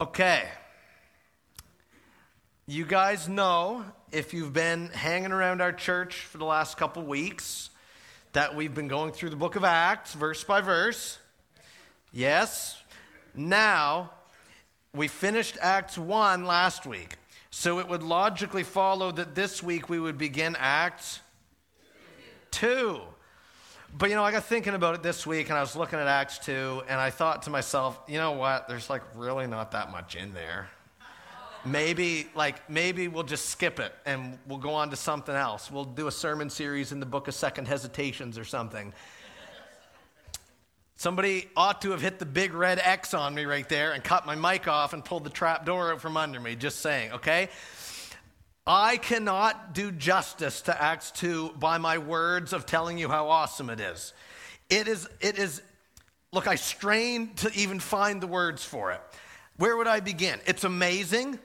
Okay. You guys know, if you've been hanging around our church for the last couple weeks, that we've been going through the book of Acts, verse by verse. Yes. Now, we finished Acts 1 last week. So it would logically follow that this week we would begin Acts 2. But you know, I got thinking about it this week and I was looking at Acts 2 and I thought to myself, you know what? There's like really not that much in there. Maybe like maybe we'll just skip it and we'll go on to something else. We'll do a sermon series in the book of second hesitations or something. Somebody ought to have hit the big red X on me right there and cut my mic off and pulled the trap door out from under me, just saying, okay? I cannot do justice to Acts 2 by my words of telling you how awesome it is. It is, it is, look, I strain to even find the words for it. Where would I begin? It's amazing.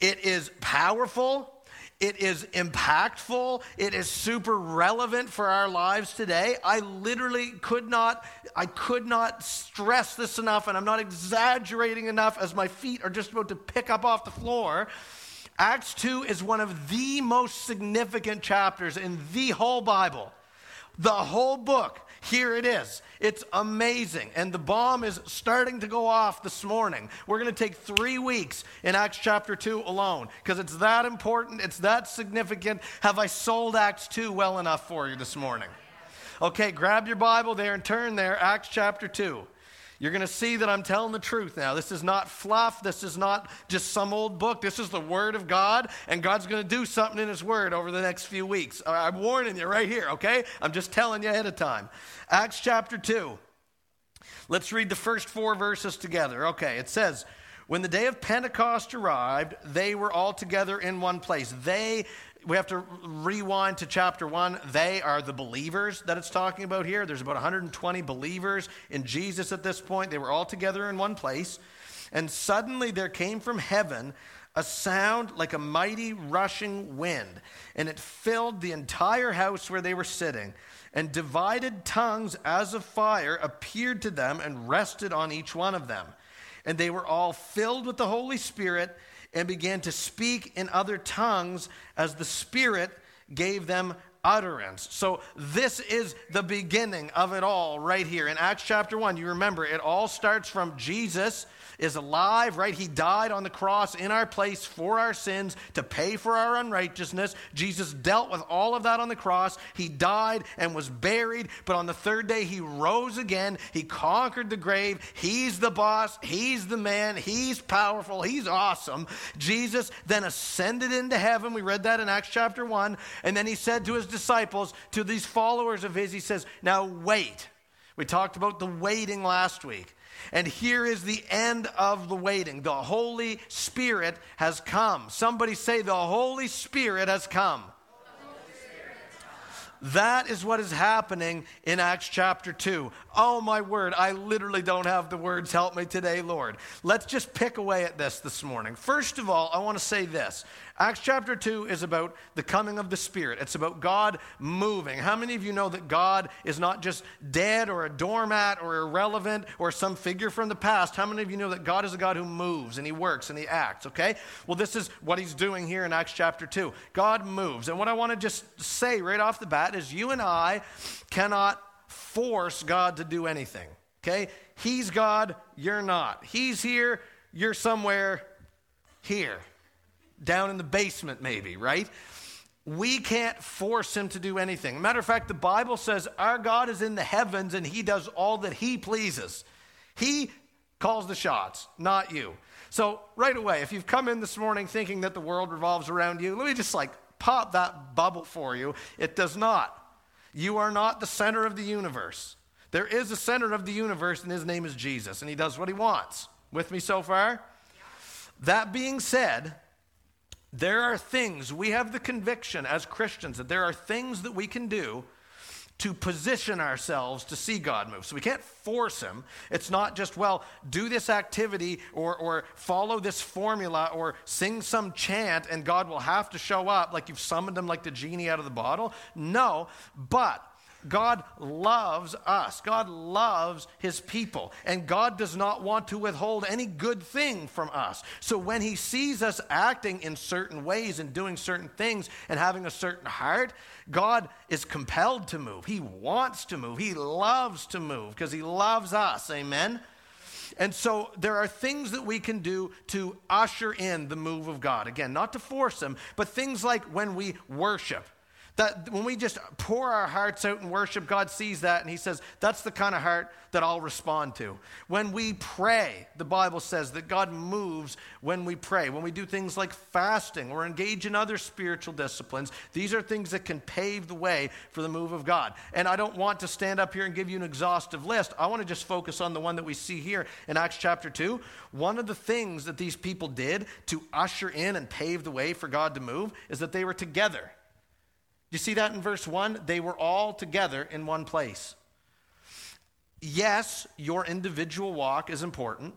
It is powerful. It is impactful. It is super relevant for our lives today. I literally could not, I could not stress this enough, and I'm not exaggerating enough as my feet are just about to pick up off the floor. Acts 2 is one of the most significant chapters in the whole Bible. The whole book, here it is. It's amazing. And the bomb is starting to go off this morning. We're going to take three weeks in Acts chapter 2 alone because it's that important, it's that significant. Have I sold Acts 2 well enough for you this morning? Okay, grab your Bible there and turn there, Acts chapter 2. You're going to see that I'm telling the truth now. This is not fluff. This is not just some old book. This is the Word of God, and God's going to do something in His Word over the next few weeks. I'm warning you right here, okay? I'm just telling you ahead of time. Acts chapter 2. Let's read the first four verses together. Okay, it says, When the day of Pentecost arrived, they were all together in one place. They we have to rewind to chapter 1. They are the believers that it's talking about here. There's about 120 believers in Jesus at this point. They were all together in one place. And suddenly there came from heaven a sound like a mighty rushing wind, and it filled the entire house where they were sitting. And divided tongues as of fire appeared to them and rested on each one of them. And they were all filled with the Holy Spirit and began to speak in other tongues as the Spirit gave them utterance. So, this is the beginning of it all right here. In Acts chapter 1, you remember it all starts from Jesus is alive, right? He died on the cross in our place for our sins to pay for our unrighteousness. Jesus dealt with all of that on the cross. He died and was buried, but on the third day he rose again. He conquered the grave. He's the boss. He's the man. He's powerful. He's awesome. Jesus then ascended into heaven. We read that in Acts chapter 1. And then he said to his disciples, to these followers of his, he says, Now wait. We talked about the waiting last week. And here is the end of the waiting. The Holy Spirit has come. Somebody say, The Holy Spirit has come. That is what is happening in Acts chapter 2. Oh, my word, I literally don't have the words. Help me today, Lord. Let's just pick away at this this morning. First of all, I want to say this Acts chapter 2 is about the coming of the Spirit. It's about God moving. How many of you know that God is not just dead or a doormat or irrelevant or some figure from the past? How many of you know that God is a God who moves and he works and he acts, okay? Well, this is what he's doing here in Acts chapter 2. God moves. And what I want to just say right off the bat is you and I cannot force God to do anything, okay? He's God, you're not. He's here, you're somewhere here down in the basement, maybe, right? We can't force him to do anything. Matter of fact, the Bible says our God is in the heavens and he does all that he pleases. He calls the shots, not you. So, right away, if you've come in this morning thinking that the world revolves around you, let me just like pop that bubble for you. It does not. You are not the center of the universe. There is a center of the universe, and his name is Jesus, and he does what he wants. With me so far? That being said, there are things, we have the conviction as Christians that there are things that we can do to position ourselves to see God move. So we can't force Him. It's not just, well, do this activity or, or follow this formula or sing some chant and God will have to show up like you've summoned Him like the genie out of the bottle. No, but God loves us. God loves his people. And God does not want to withhold any good thing from us. So when he sees us acting in certain ways and doing certain things and having a certain heart, God is compelled to move. He wants to move. He loves to move because he loves us. Amen. And so there are things that we can do to usher in the move of God. Again, not to force him, but things like when we worship. That when we just pour our hearts out in worship, God sees that and He says, That's the kind of heart that I'll respond to. When we pray, the Bible says that God moves when we pray. When we do things like fasting or engage in other spiritual disciplines, these are things that can pave the way for the move of God. And I don't want to stand up here and give you an exhaustive list. I want to just focus on the one that we see here in Acts chapter 2. One of the things that these people did to usher in and pave the way for God to move is that they were together you see that in verse 1? They were all together in one place. Yes, your individual walk is important.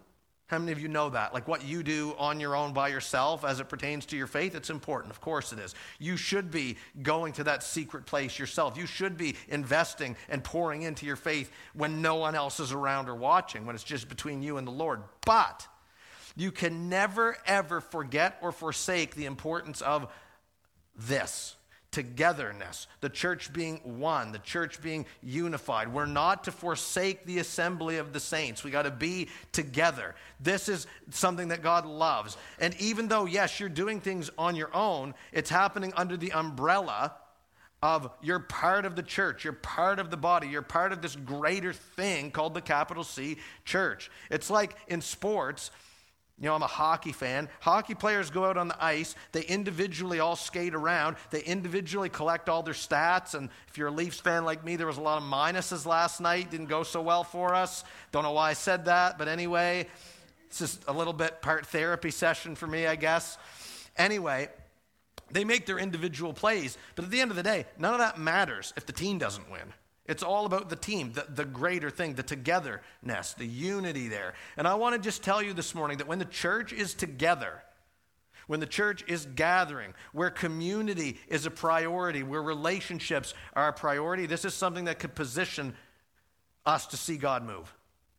How many of you know that? Like what you do on your own by yourself as it pertains to your faith, it's important. Of course it is. You should be going to that secret place yourself. You should be investing and pouring into your faith when no one else is around or watching, when it's just between you and the Lord. But you can never, ever forget or forsake the importance of this togetherness, the church being one, the church being unified. We're not to forsake the assembly of the saints. We got to be together. This is something that God loves. And even though, yes, you're doing things on your own, it's happening under the umbrella of you're part of the church, you're part of the body, you're part of this greater thing called the capital C church. It's like in sports, you know, I'm a hockey fan. Hockey players go out on the ice. They individually all skate around. They individually collect all their stats. And if you're a Leafs fan like me, there was a lot of minuses last night. Didn't go so well for us. Don't know why I said that, but anyway, it's just a little bit part therapy session for me, I guess. Anyway, they make their individual plays, but at the end of the day, none of that matters if the team doesn't win. It's all about the team, the, the greater thing, the togetherness, the unity there. And I want to just tell you this morning that when the church is together, when the church is gathering, where community is a priority, where relationships are a priority, this is something that could position us to see God move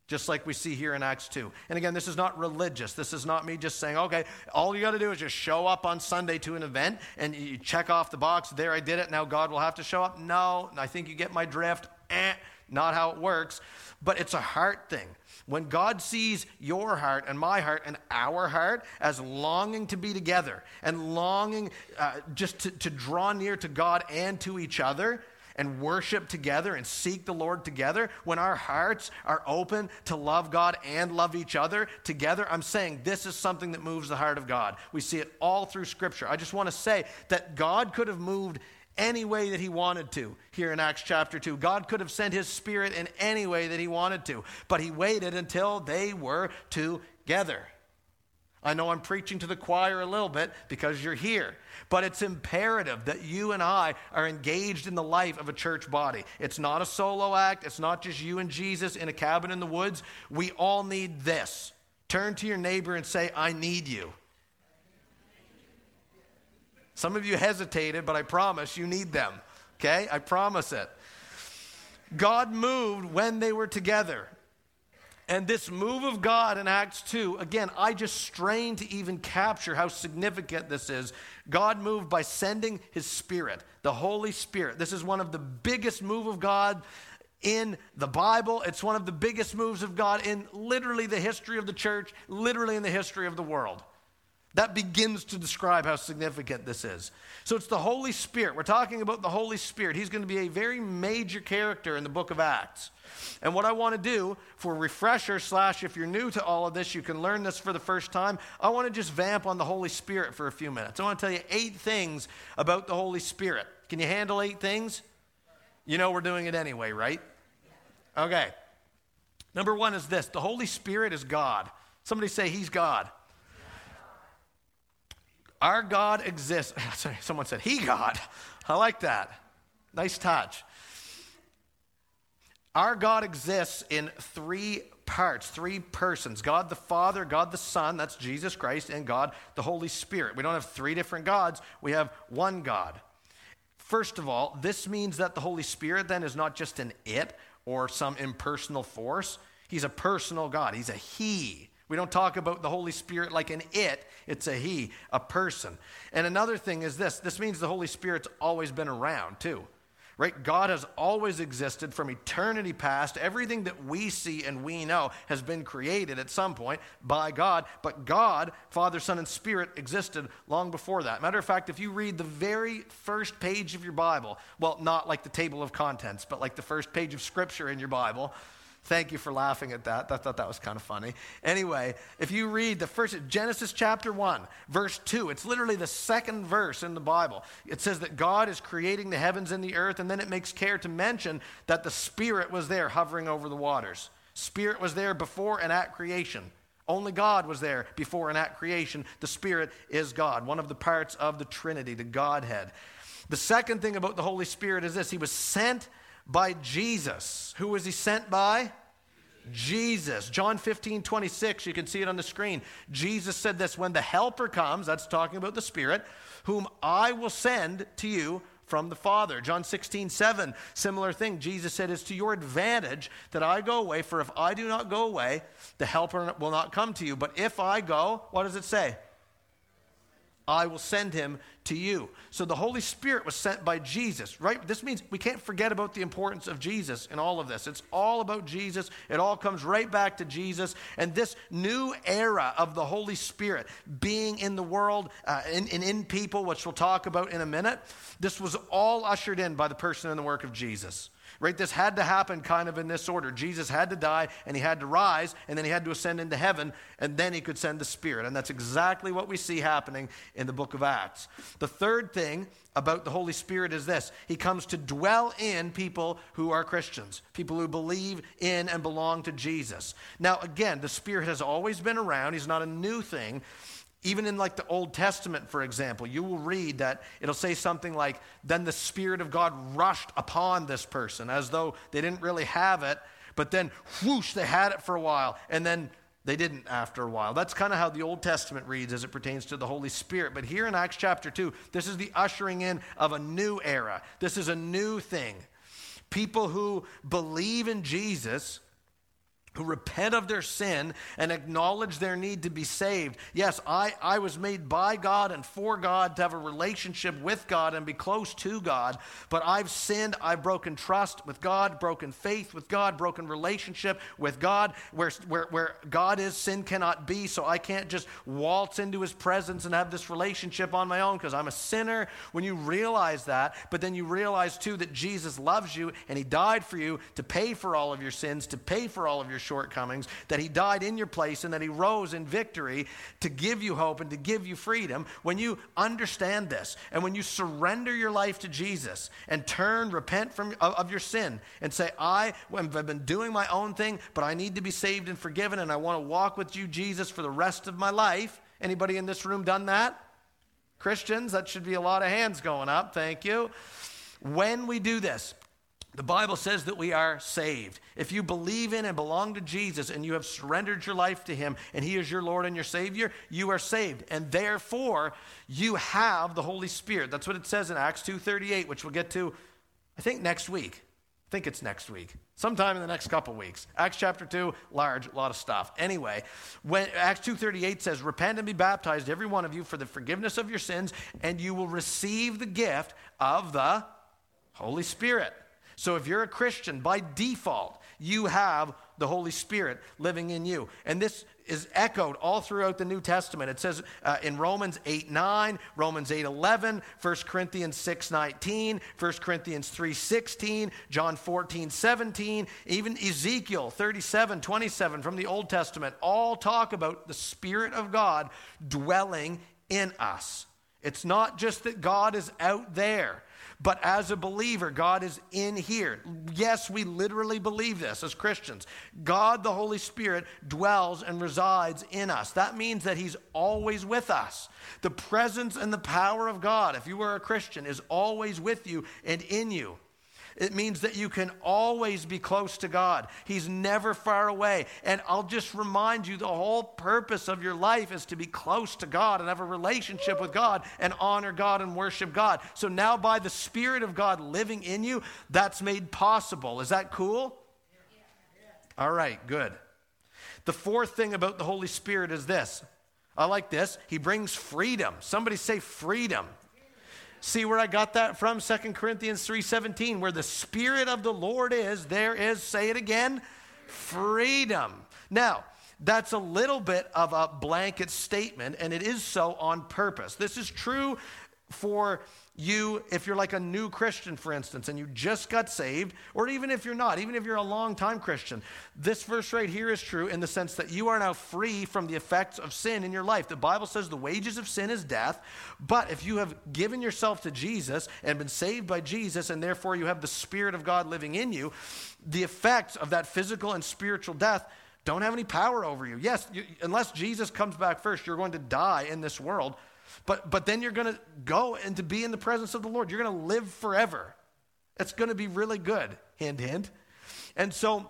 just like we see here in Acts 2. And again, this is not religious. This is not me just saying, okay, all you got to do is just show up on Sunday to an event and you check off the box, there I did it, now God will have to show up. No, I think you get my drift. Eh, not how it works. But it's a heart thing. When God sees your heart and my heart and our heart as longing to be together and longing uh, just to, to draw near to God and to each other, and worship together and seek the Lord together, when our hearts are open to love God and love each other together, I'm saying this is something that moves the heart of God. We see it all through Scripture. I just want to say that God could have moved any way that he wanted to here in Acts chapter 2. God could have sent his spirit in any way that he wanted to, but he waited until they were together. I know I'm preaching to the choir a little bit because you're here, but it's imperative that you and I are engaged in the life of a church body. It's not a solo act, it's not just you and Jesus in a cabin in the woods. We all need this. Turn to your neighbor and say, I need you. Some of you hesitated, but I promise you need them. Okay? I promise it. God moved when they were together. And this move of God in Acts 2, again, I just strain to even capture how significant this is. God moved by sending his Spirit, the Holy Spirit. This is one of the biggest move of God in the Bible. It's one of the biggest moves of God in literally the history of the church, literally in the history of the world. That begins to describe how significant this is. So it's the Holy Spirit. We're talking about the Holy Spirit. He's going to be a very major character in the book of Acts. And what I want to do for refresher slash if you're new to all of this, you can learn this for the first time. I want to just vamp on the Holy Spirit for a few minutes. I want to tell you eight things about the Holy Spirit. Can you handle eight things? You know we're doing it anyway, right? Okay. Number one is this the Holy Spirit is God. Somebody say, He's God. Our God exists. Sorry, someone said, He God. I like that. Nice touch. Our God exists in three parts, three persons God the Father, God the Son, that's Jesus Christ, and God the Holy Spirit. We don't have three different gods, we have one God. First of all, this means that the Holy Spirit then is not just an it or some impersonal force. He's a personal God, He's a He. We don't talk about the Holy Spirit like an it, it's a He, a person. And another thing is this this means the Holy Spirit's always been around too right? God has always existed from eternity past. Everything that we see and we know has been created at some point by God, but God, Father, Son, and Spirit existed long before that. Matter of fact, if you read the very first page of your Bible, well, not like the table of contents, but like the first page of Scripture in your Bible, Thank you for laughing at that. I thought that was kind of funny. Anyway, if you read the first Genesis chapter 1, verse 2, it's literally the second verse in the Bible. It says that God is creating the heavens and the earth, and then it makes care to mention that the Spirit was there hovering over the waters. Spirit was there before and at creation. Only God was there before and at creation. The Spirit is God, one of the parts of the Trinity, the Godhead. The second thing about the Holy Spirit is this He was sent by Jesus. Who was he sent by? Jesus. John 15, 26, you can see it on the screen. Jesus said this When the Helper comes, that's talking about the Spirit, whom I will send to you from the Father. John 16, 7, similar thing. Jesus said, It's to your advantage that I go away, for if I do not go away, the Helper will not come to you. But if I go, what does it say? I will send him to you. So the Holy Spirit was sent by Jesus, right? This means we can't forget about the importance of Jesus in all of this. It's all about Jesus. It all comes right back to Jesus. And this new era of the Holy Spirit being in the world uh, and, and in people, which we'll talk about in a minute, this was all ushered in by the person and the work of Jesus. Right? This had to happen kind of in this order. Jesus had to die and he had to rise and then he had to ascend into heaven and then he could send the Spirit. And that's exactly what we see happening in the book of Acts. The third thing about the Holy Spirit is this He comes to dwell in people who are Christians, people who believe in and belong to Jesus. Now, again, the Spirit has always been around, He's not a new thing. Even in like the Old Testament, for example, you will read that it'll say something like, Then the Spirit of God rushed upon this person, as though they didn't really have it, but then whoosh, they had it for a while, and then they didn't after a while. That's kind of how the Old Testament reads as it pertains to the Holy Spirit. But here in Acts chapter 2, this is the ushering in of a new era. This is a new thing. People who believe in Jesus who repent of their sin and acknowledge their need to be saved. Yes, I, I was made by God and for God to have a relationship with God and be close to God, but I've sinned. I've broken trust with God, broken faith with God, broken relationship with God. Where, where, where God is, sin cannot be, so I can't just waltz into his presence and have this relationship on my own because I'm a sinner. When you realize that, but then you realize too that Jesus loves you and he died for you to pay for all of your sins, to pay for all of your shortcomings, that He died in your place, and that He rose in victory to give you hope and to give you freedom. When you understand this, and when you surrender your life to Jesus and turn, repent from, of, of your sin, and say, I have been doing my own thing, but I need to be saved and forgiven, and I want to walk with you, Jesus, for the rest of my life. Anybody in this room done that? Christians, that should be a lot of hands going up. Thank you. When we do this, the Bible says that we are saved. If you believe in and belong to Jesus and you have surrendered your life to him and he is your Lord and your Savior, you are saved. And therefore, you have the Holy Spirit. That's what it says in Acts 2:38, which we'll get to I think next week. I think it's next week. Sometime in the next couple weeks. Acts chapter 2, large, a lot of stuff. Anyway, when Acts 2:38 says, "Repent and be baptized every one of you for the forgiveness of your sins, and you will receive the gift of the Holy Spirit." So if you're a Christian, by default, you have the Holy Spirit living in you. And this is echoed all throughout the New Testament. It says uh, in Romans 8 9, Romans 8 11, 1 Corinthians 6 19, 1 Corinthians 3 16, John 14 17, even Ezekiel 37 27 from the Old Testament all talk about the Spirit of God dwelling in us. It's not just that God is out there. But as a believer, God is in here. Yes, we literally believe this as Christians. God, the Holy Spirit, dwells and resides in us. That means that He's always with us. The presence and the power of God, if you are a Christian, is always with you and in you. It means that you can always be close to God. He's never far away. And I'll just remind you the whole purpose of your life is to be close to God and have a relationship with God and honor God and worship God. So now, by the Spirit of God living in you, that's made possible. Is that cool? All right, good. The fourth thing about the Holy Spirit is this. I like this. He brings freedom. Somebody say freedom. See where I got that from? 2 Corinthians 3:17 where the spirit of the Lord is, there is say it again, freedom. Now, that's a little bit of a blanket statement and it is so on purpose. This is true for you, if you're like a new Christian, for instance, and you just got saved, or even if you're not, even if you're a long time Christian, this verse right here is true in the sense that you are now free from the effects of sin in your life. The Bible says the wages of sin is death, but if you have given yourself to Jesus and been saved by Jesus, and therefore you have the Spirit of God living in you, the effects of that physical and spiritual death don't have any power over you. Yes, you, unless Jesus comes back first, you're going to die in this world. But, but then you're going to go and to be in the presence of the Lord. You're going to live forever. It's going to be really good. Hint, hint. And so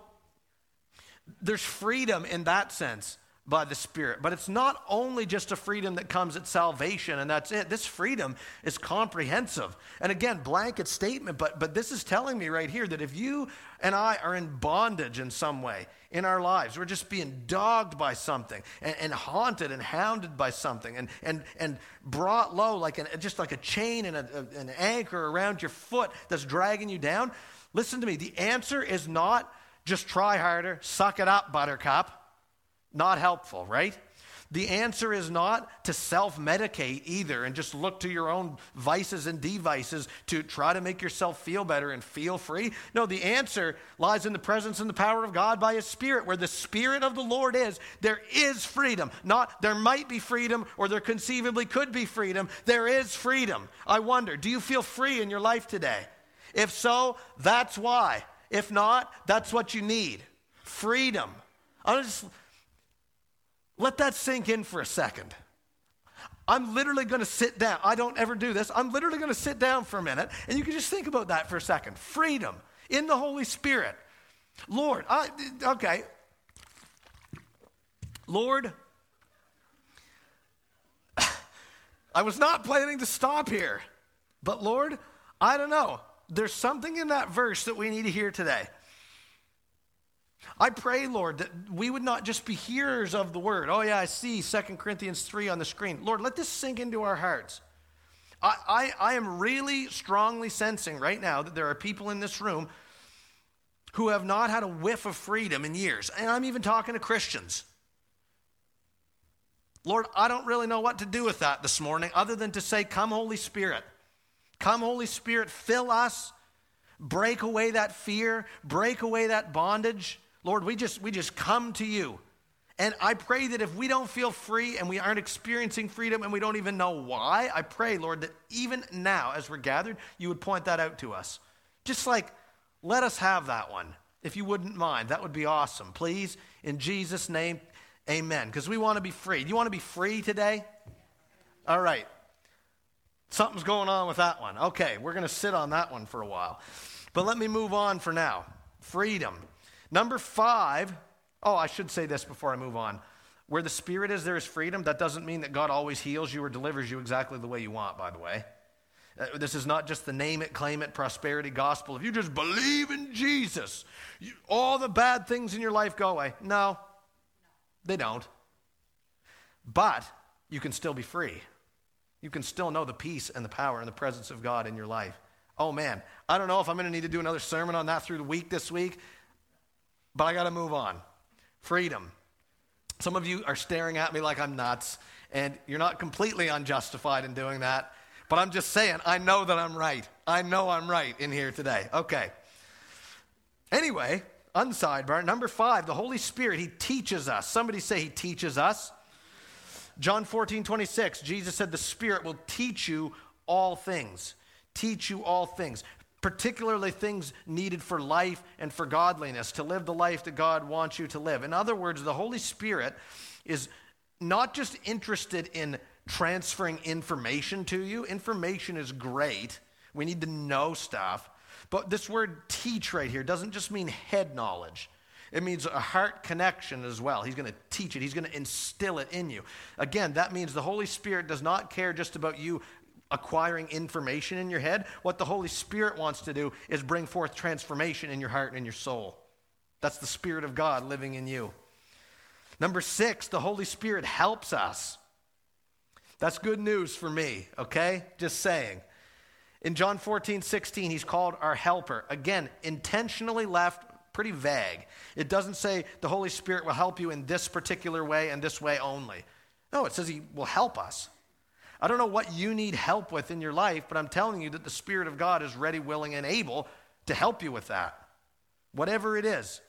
there's freedom in that sense by the Spirit. But it's not only just a freedom that comes at salvation and that's it. This freedom is comprehensive. And again, blanket statement, but, but this is telling me right here that if you and I are in bondage in some way in our lives, we're just being dogged by something and, and haunted and hounded by something and, and, and brought low like an, just like a chain and a, a, an anchor around your foot that's dragging you down. Listen to me. The answer is not just try harder, suck it up, buttercup. Not helpful, right? The answer is not to self medicate either and just look to your own vices and devices to try to make yourself feel better and feel free. No, the answer lies in the presence and the power of God by His Spirit. Where the Spirit of the Lord is, there is freedom. Not there might be freedom or there conceivably could be freedom. There is freedom. I wonder, do you feel free in your life today? If so, that's why. If not, that's what you need freedom. Let that sink in for a second. I'm literally going to sit down. I don't ever do this. I'm literally going to sit down for a minute, and you can just think about that for a second. Freedom in the Holy Spirit. Lord, I, okay. Lord, I was not planning to stop here, but Lord, I don't know. There's something in that verse that we need to hear today. I pray, Lord, that we would not just be hearers of the word. Oh, yeah, I see 2 Corinthians 3 on the screen. Lord, let this sink into our hearts. I, I, I am really strongly sensing right now that there are people in this room who have not had a whiff of freedom in years. And I'm even talking to Christians. Lord, I don't really know what to do with that this morning other than to say, Come, Holy Spirit. Come, Holy Spirit, fill us, break away that fear, break away that bondage. Lord, we just, we just come to you. And I pray that if we don't feel free and we aren't experiencing freedom and we don't even know why, I pray, Lord, that even now as we're gathered, you would point that out to us. Just like, let us have that one, if you wouldn't mind. That would be awesome. Please, in Jesus' name, amen. Because we want to be free. Do you want to be free today? All right. Something's going on with that one. Okay, we're going to sit on that one for a while. But let me move on for now. Freedom. Number five, oh, I should say this before I move on. Where the Spirit is, there is freedom. That doesn't mean that God always heals you or delivers you exactly the way you want, by the way. Uh, this is not just the name it, claim it prosperity gospel. If you just believe in Jesus, you, all the bad things in your life go away. No, they don't. But you can still be free. You can still know the peace and the power and the presence of God in your life. Oh man, I don't know if I'm going to need to do another sermon on that through the week this week. But I got to move on. Freedom. Some of you are staring at me like I'm nuts, and you're not completely unjustified in doing that. But I'm just saying, I know that I'm right. I know I'm right in here today. Okay. Anyway, unsidebar, number five, the Holy Spirit, He teaches us. Somebody say He teaches us. John 14, 26, Jesus said, The Spirit will teach you all things. Teach you all things particularly things needed for life and for godliness, to live the life that God wants you to live. In other words, the Holy Spirit is not just interested in transferring information to you, information is great. We need to know stuff. But this word teach right here doesn't just mean head knowledge. It means a heart connection as well. He's going to teach it, He's going to instill it in you. Again, that means the Holy Spirit does not care just about you acquiring information in your head. What the Holy Spirit wants to do is bring forth transformation in your heart and in your soul. That's the Spirit of God living in you. Number six, the Holy Spirit helps us. That's good news for me, okay? Just saying. In John 14, 16, he's called our helper. Again, intentionally left pretty vague. It doesn't say the Holy Spirit will help you in this particular way and this way only. No, it says he will help us. I don't know what you need help with in your life, but I'm telling you that the Spirit of God is ready, willing, and able to help you with that. Whatever it is.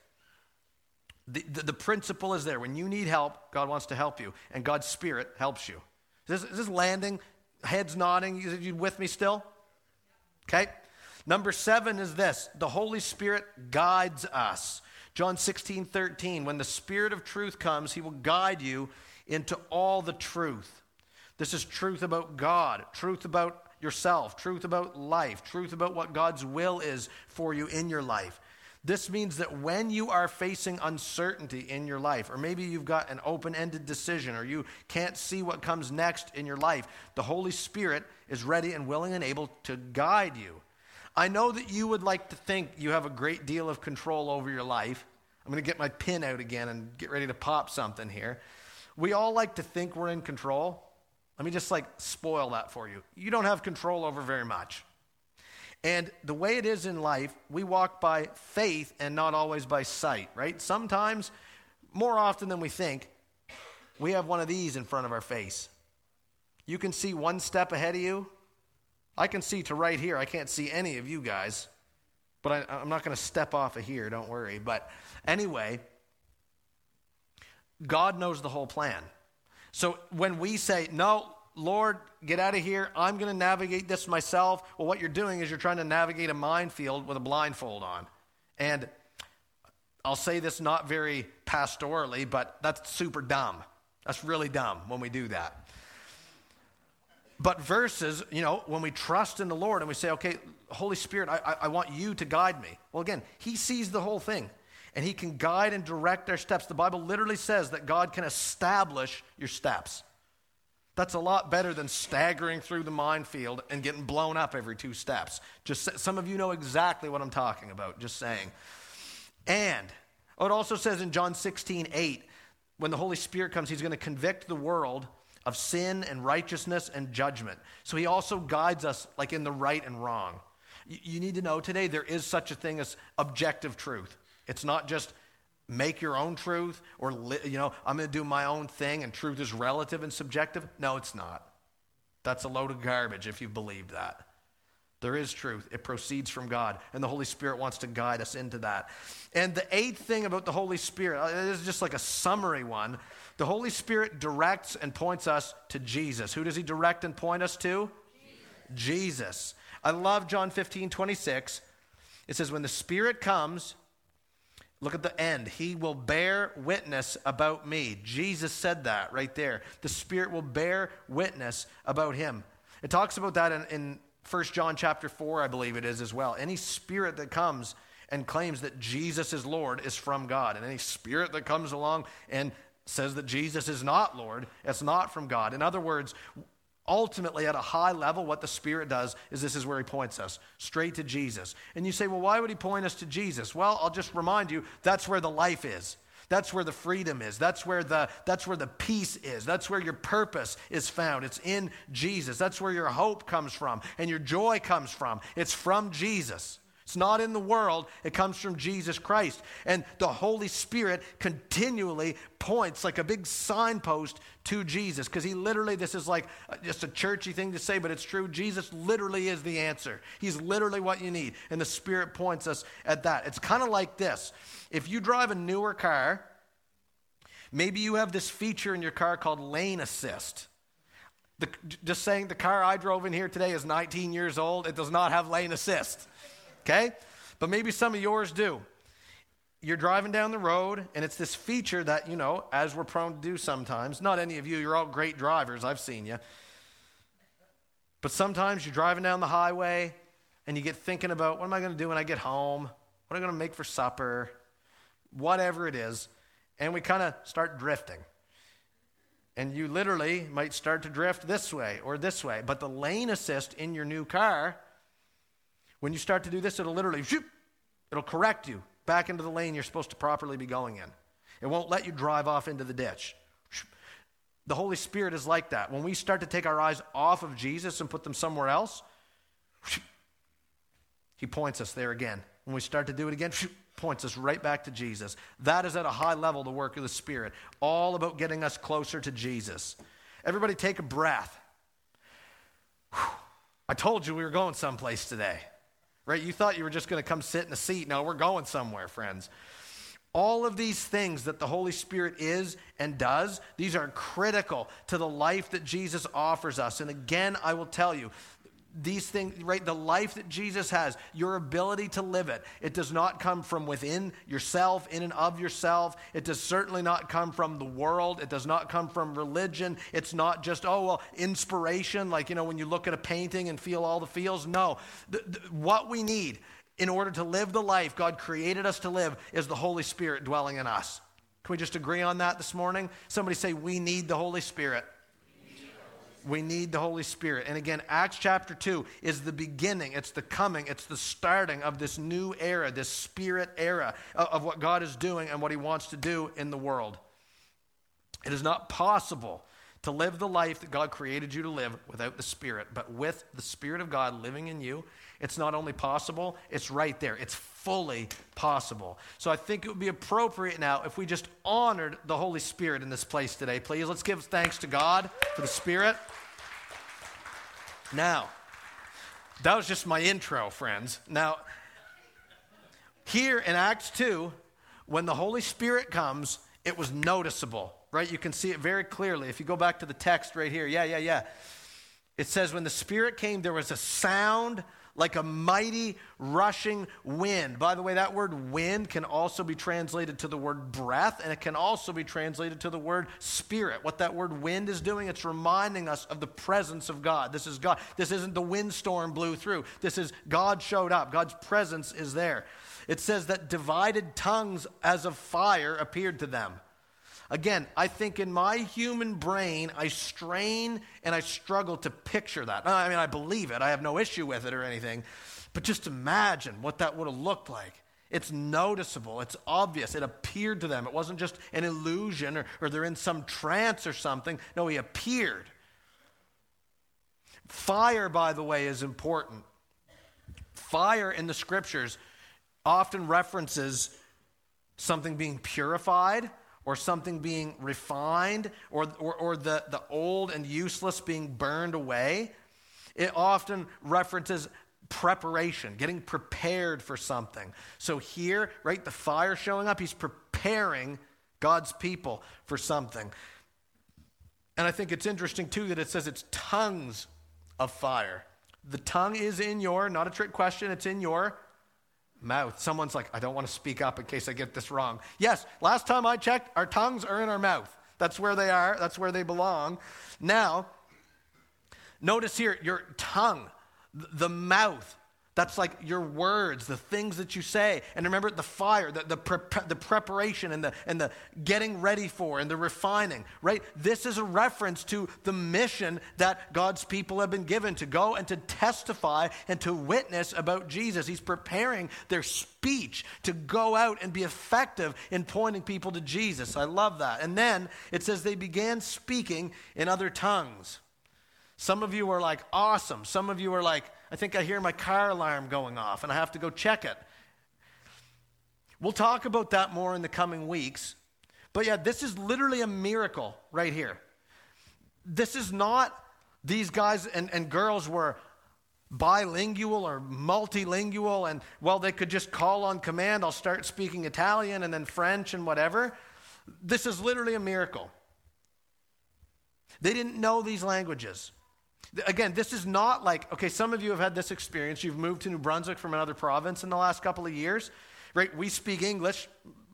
The, the, the principle is there. When you need help, God wants to help you, and God's Spirit helps you. Is this, is this landing? Heads nodding? You, you with me still? Okay. Number seven is this the Holy Spirit guides us. John 16, 13. When the Spirit of truth comes, he will guide you into all the truth. This is truth about God, truth about yourself, truth about life, truth about what God's will is for you in your life. This means that when you are facing uncertainty in your life, or maybe you've got an open ended decision, or you can't see what comes next in your life, the Holy Spirit is ready and willing and able to guide you. I know that you would like to think you have a great deal of control over your life. I'm going to get my pin out again and get ready to pop something here. We all like to think we're in control. Let me just like spoil that for you. You don't have control over very much. And the way it is in life, we walk by faith and not always by sight, right? Sometimes, more often than we think, we have one of these in front of our face. You can see one step ahead of you. I can see to right here. I can't see any of you guys, but I, am not going to step off of here, don't worry. But anyway, God knows the whole plan. So when we say, no, Lord, get out of here, I'm going to navigate this myself, well, what you're doing is you're trying to navigate a minefield with a blindfold on. And I'll say this not very pastorally, but that's super dumb. That's really dumb when we do that. But verses, you know, when we trust in the Lord and we say, okay, Holy Spirit, I, I, want you to guide me. Well, again, He sees the whole thing and He can guide and direct our steps. The Bible literally says that God can establish your steps. That's a lot better than staggering through the minefield and getting blown up every two steps. Just some of you know exactly what I'm talking about, just saying. And oh, it also says in John 16, 8, when the Holy Spirit comes, He's going to convict the world of sin and righteousness and judgment. So He also guides us like in the right and wrong. You need to know today there is such a thing as objective truth. It's not just make your own truth or, you know, I'm going to do my own thing and truth is relative and subjective. No, it's not. That's a load of garbage if you believe that. There is truth. It proceeds from God, and the Holy Spirit wants to guide us into that. And the eighth thing about the Holy Spirit, uh, this is just like a summary one. The Holy Spirit directs and points us to Jesus. Who does he direct and point us to? Jesus. Jesus. I love John 15, 26. It says, When the Spirit comes, Look at the end. He will bear witness about me. Jesus said that right there. The Spirit will bear witness about him. It talks about that in, in 1 John chapter 4, I believe it is as well. Any spirit that comes and claims that Jesus is Lord is from God. And any spirit that comes along and says that Jesus is not Lord, it's not from God. In other words, ultimately, at a high level, what the Spirit does is this is where He points us straight to Jesus. And you say, well, why would He point us to Jesus? Well, I'll just remind you that's where the life is. That's where the freedom is. That's where the, that's where the peace is. That's where your purpose is found. It's in Jesus. That's where your hope comes from and your joy comes from. It's from Jesus. It's not in the world, it comes from Jesus Christ. And the Holy Spirit continually points like a big signpost to Jesus because he literally, this is like uh, just a churchy thing to say, but it's true. Jesus literally is the answer. He's literally what you need. And the Spirit points us at that. It's kind of like this if you drive a newer car, maybe you have this feature in your car called lane assist. The, just saying the car I drove in here today is 19 years old, it does not have lane assist okay? But maybe some of yours do. You're driving down the road, and it's this feature that, you know, as we're prone to do sometimes, not any of you, you're all great drivers, I've seen you. But sometimes you're driving down the highway and you get thinking about what am I going to do when I get home? What am I going to make for supper? Whatever it is. And we kind of start drifting. And you literally might start to drift this way or this way. But the lane assist in your new car, when you start to do this, it'll literally, shoot, it'll correct you back into the lane you're supposed to properly be going in. It won't let you drive off into the ditch. The Holy Spirit is like that. When we start to take our eyes off of Jesus and put them somewhere else, he points us there again. When we start to do it again, points us right back to Jesus. That is at a high level the work of the Spirit, all about getting us closer to Jesus. Everybody take a breath. I told you we were going someplace today, right? You thought you were just going to come sit in a seat. No, we're going somewhere, friends. All of these things that the Holy Spirit is and does, these are critical to the life that Jesus offers us. And again, I will tell you, these things, right? The life that Jesus has, your ability to live it, it does not come from within yourself, in and of yourself. It does certainly not come from the world. It does not come from religion. It's not just, oh, well, inspiration, like, you know, when you look at a painting and feel all the feels. No. The, the, what we need in order to live the life God created us to live is the Holy Spirit dwelling in us. Can we just agree on that this morning? Somebody say, we need the Holy Spirit. We need the Holy Spirit. And again, Acts chapter 2 is the beginning, it's the coming, it's the starting of this new era, this spirit era of, what God is doing and what He wants to do in the world. It is not possible to live the life that God created you to live without the Spirit, but with the Spirit of God living in you, it's not only possible, it's right there. It's fully possible. So I think it would be appropriate now if we just honored the Holy Spirit in this place today, please. Let's give thanks to God for the Spirit. Now, that was just my intro, friends. Now, here in Acts 2, when the Holy Spirit comes, it was noticeable, right? You can see it very clearly. If you go back to the text right here, yeah, yeah, yeah. It says, when the Spirit came, there was a sound like a mighty rushing wind. By the way, that word wind can also be translated to the word breath, and it can also be translated to the word spirit. What that word wind is doing, it's reminding us of the presence of God. This is God. This isn't the windstorm blew through. This is God showed up. God's presence is there. It says that divided tongues as of fire appeared to them. Again, I think in my human brain, I strain and I struggle to picture that. I mean, I believe it, I have no issue with it or anything, but just imagine what that would have looked like. It's noticeable, it's obvious, it appeared to them. It wasn't just an illusion or, or they're in some trance or something. No, he appeared. Fire, by the way, is important. Fire in the scriptures often references something being purified or something being refined or, or, or the, the old and useless being burned away. It often references preparation, getting prepared for something. So here, right, the fire showing up, he's preparing God's people for something. And I think it's interesting too that it says it's tongues of fire. The tongue is in your, not a trick question, it's in your mouth. Someone's like, I don't want to speak up in case I get this wrong. Yes, last time I checked, our tongues are in our mouth. That's where they are, that's where they belong. Now, notice here your tongue, the mouth, that's like your words, the things that you say. And remember the fire, the, the, pre- the preparation and the, and the getting ready for and the refining, right? This is a reference to the mission that God's people have been given to go and to testify and to witness about Jesus. He's preparing their speech to go out and be effective in pointing people to Jesus. I love that. And then it says they began speaking in other tongues. Some of you are like, awesome. Some of you are like, I think I hear my car alarm going off and I have to go check it. We'll talk about that more in the coming weeks. But yeah, this is literally a miracle right here. This is not these guys and, and girls were bilingual or multilingual and well they could just call on command i'll start speaking italian and then french and whatever this is literally a miracle they didn't know these languages Again, this is not like, okay, some of you have had this experience. You've moved to New Brunswick from another province in the last couple of years, right? We speak English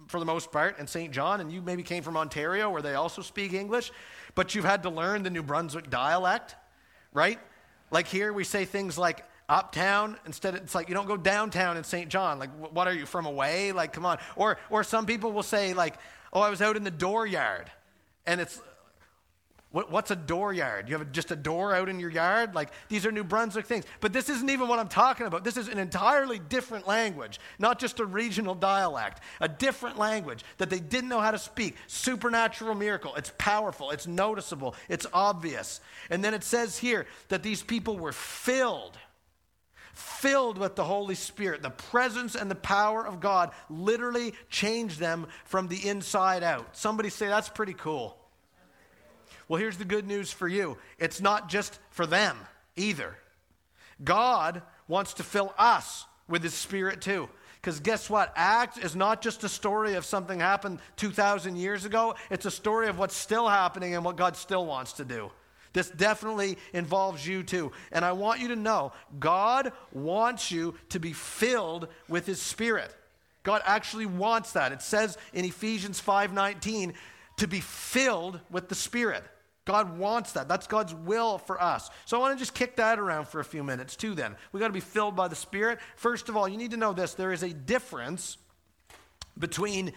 for the most part in Saint John, and you maybe came from Ontario where they also speak English, but you've had to learn the New Brunswick dialect, right? Like here, we say things like, uptown instead of, it's like you don't go downtown in Saint John. Like, what are you from away? Like, come on. Or, or some people will say, like, oh, I was out in the dooryard. And it's, what, what's a dooryard? You have just a door out in your yard? Like, these are New Brunswick things. But this isn't even what I'm talking about. This is an entirely different language, not just a regional dialect, a different language that they didn't know how to speak. Supernatural miracle. It's powerful, it's noticeable, it's obvious. And then it says here that these people were filled filled with the Holy Spirit. The presence and the power of God literally changed them from the inside out. Somebody say, That's pretty cool. Well, here's the good news for you it's not just for them either. God wants to fill us with His Spirit too. Because guess what? Acts is not just a story of something happened 2,000 years ago, it's a story of what's still happening and what God still wants to do. This definitely involves you too. And I want you to know God wants you to be filled with His Spirit. God actually wants that. It says in Ephesians 5:19 to be filled with the Spirit. God wants that. That's God's will for us. So I want to just kick that around for a few minutes too then. We got to be filled by the Spirit. First of all, you need to know this there is a difference between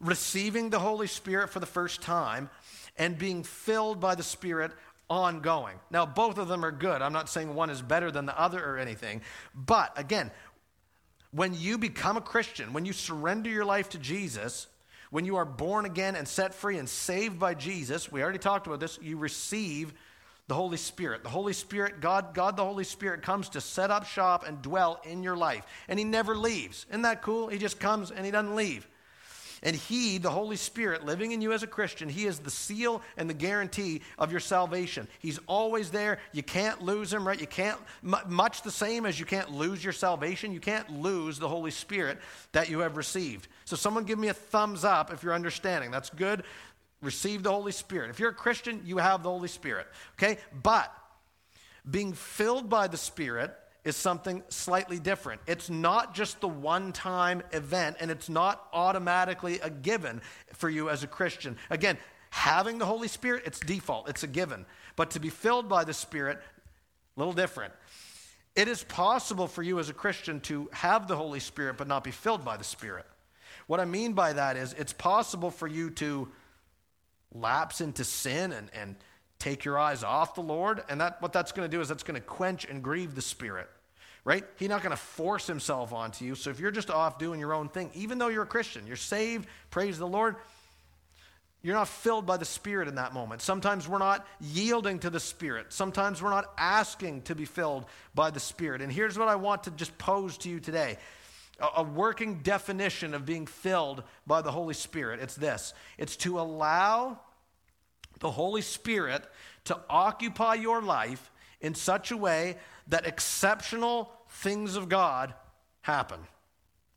receiving the Holy Spirit for the first time and being filled by the Spirit ongoing. Now, both of them are good. I'm not saying one is better than the other or anything. But again, when you become a Christian, when you surrender your life to Jesus, when you are born again and set free and saved by Jesus, we already talked about this, you receive the Holy Spirit. The Holy Spirit, God, God the Holy Spirit comes to set up shop and dwell in your life. And he never leaves. Isn't that cool? He just comes and he doesn't leave. And He, the Holy Spirit, living in you as a Christian, He is the seal and the guarantee of your salvation. He's always there. You can't lose Him, right? You can't, much the same as you can't lose your salvation, you can't lose the Holy Spirit that you have received. So, someone give me a thumbs up if you're understanding. That's good. Receive the Holy Spirit. If you're a Christian, you have the Holy Spirit, okay? But being filled by the Spirit is something slightly different. It's not just the one time event, and it's not automatically a given for you as a Christian. Again, having the Holy Spirit, it's default, it's a given. But to be filled by the Spirit, a little different. It is possible for you as a Christian to have the Holy Spirit but not be filled by the Spirit. What I mean by that is it's possible for you to lapse into sin and, and take your eyes off the Lord, and that what that's going to do is that's going to quench and grieve the Spirit right? He's not going to force himself onto you. So if you're just off doing your own thing, even though you're a Christian, you're saved, praise the Lord, you're not filled by the Spirit in that moment. Sometimes we're not yielding to the Spirit. Sometimes we're not asking to be filled by the Spirit. And here's what I want to just pose to you today a, working definition of being filled by the Holy Spirit. It's this it's to allow the Holy Spirit to occupy your life in such a way that exceptional things of God happen.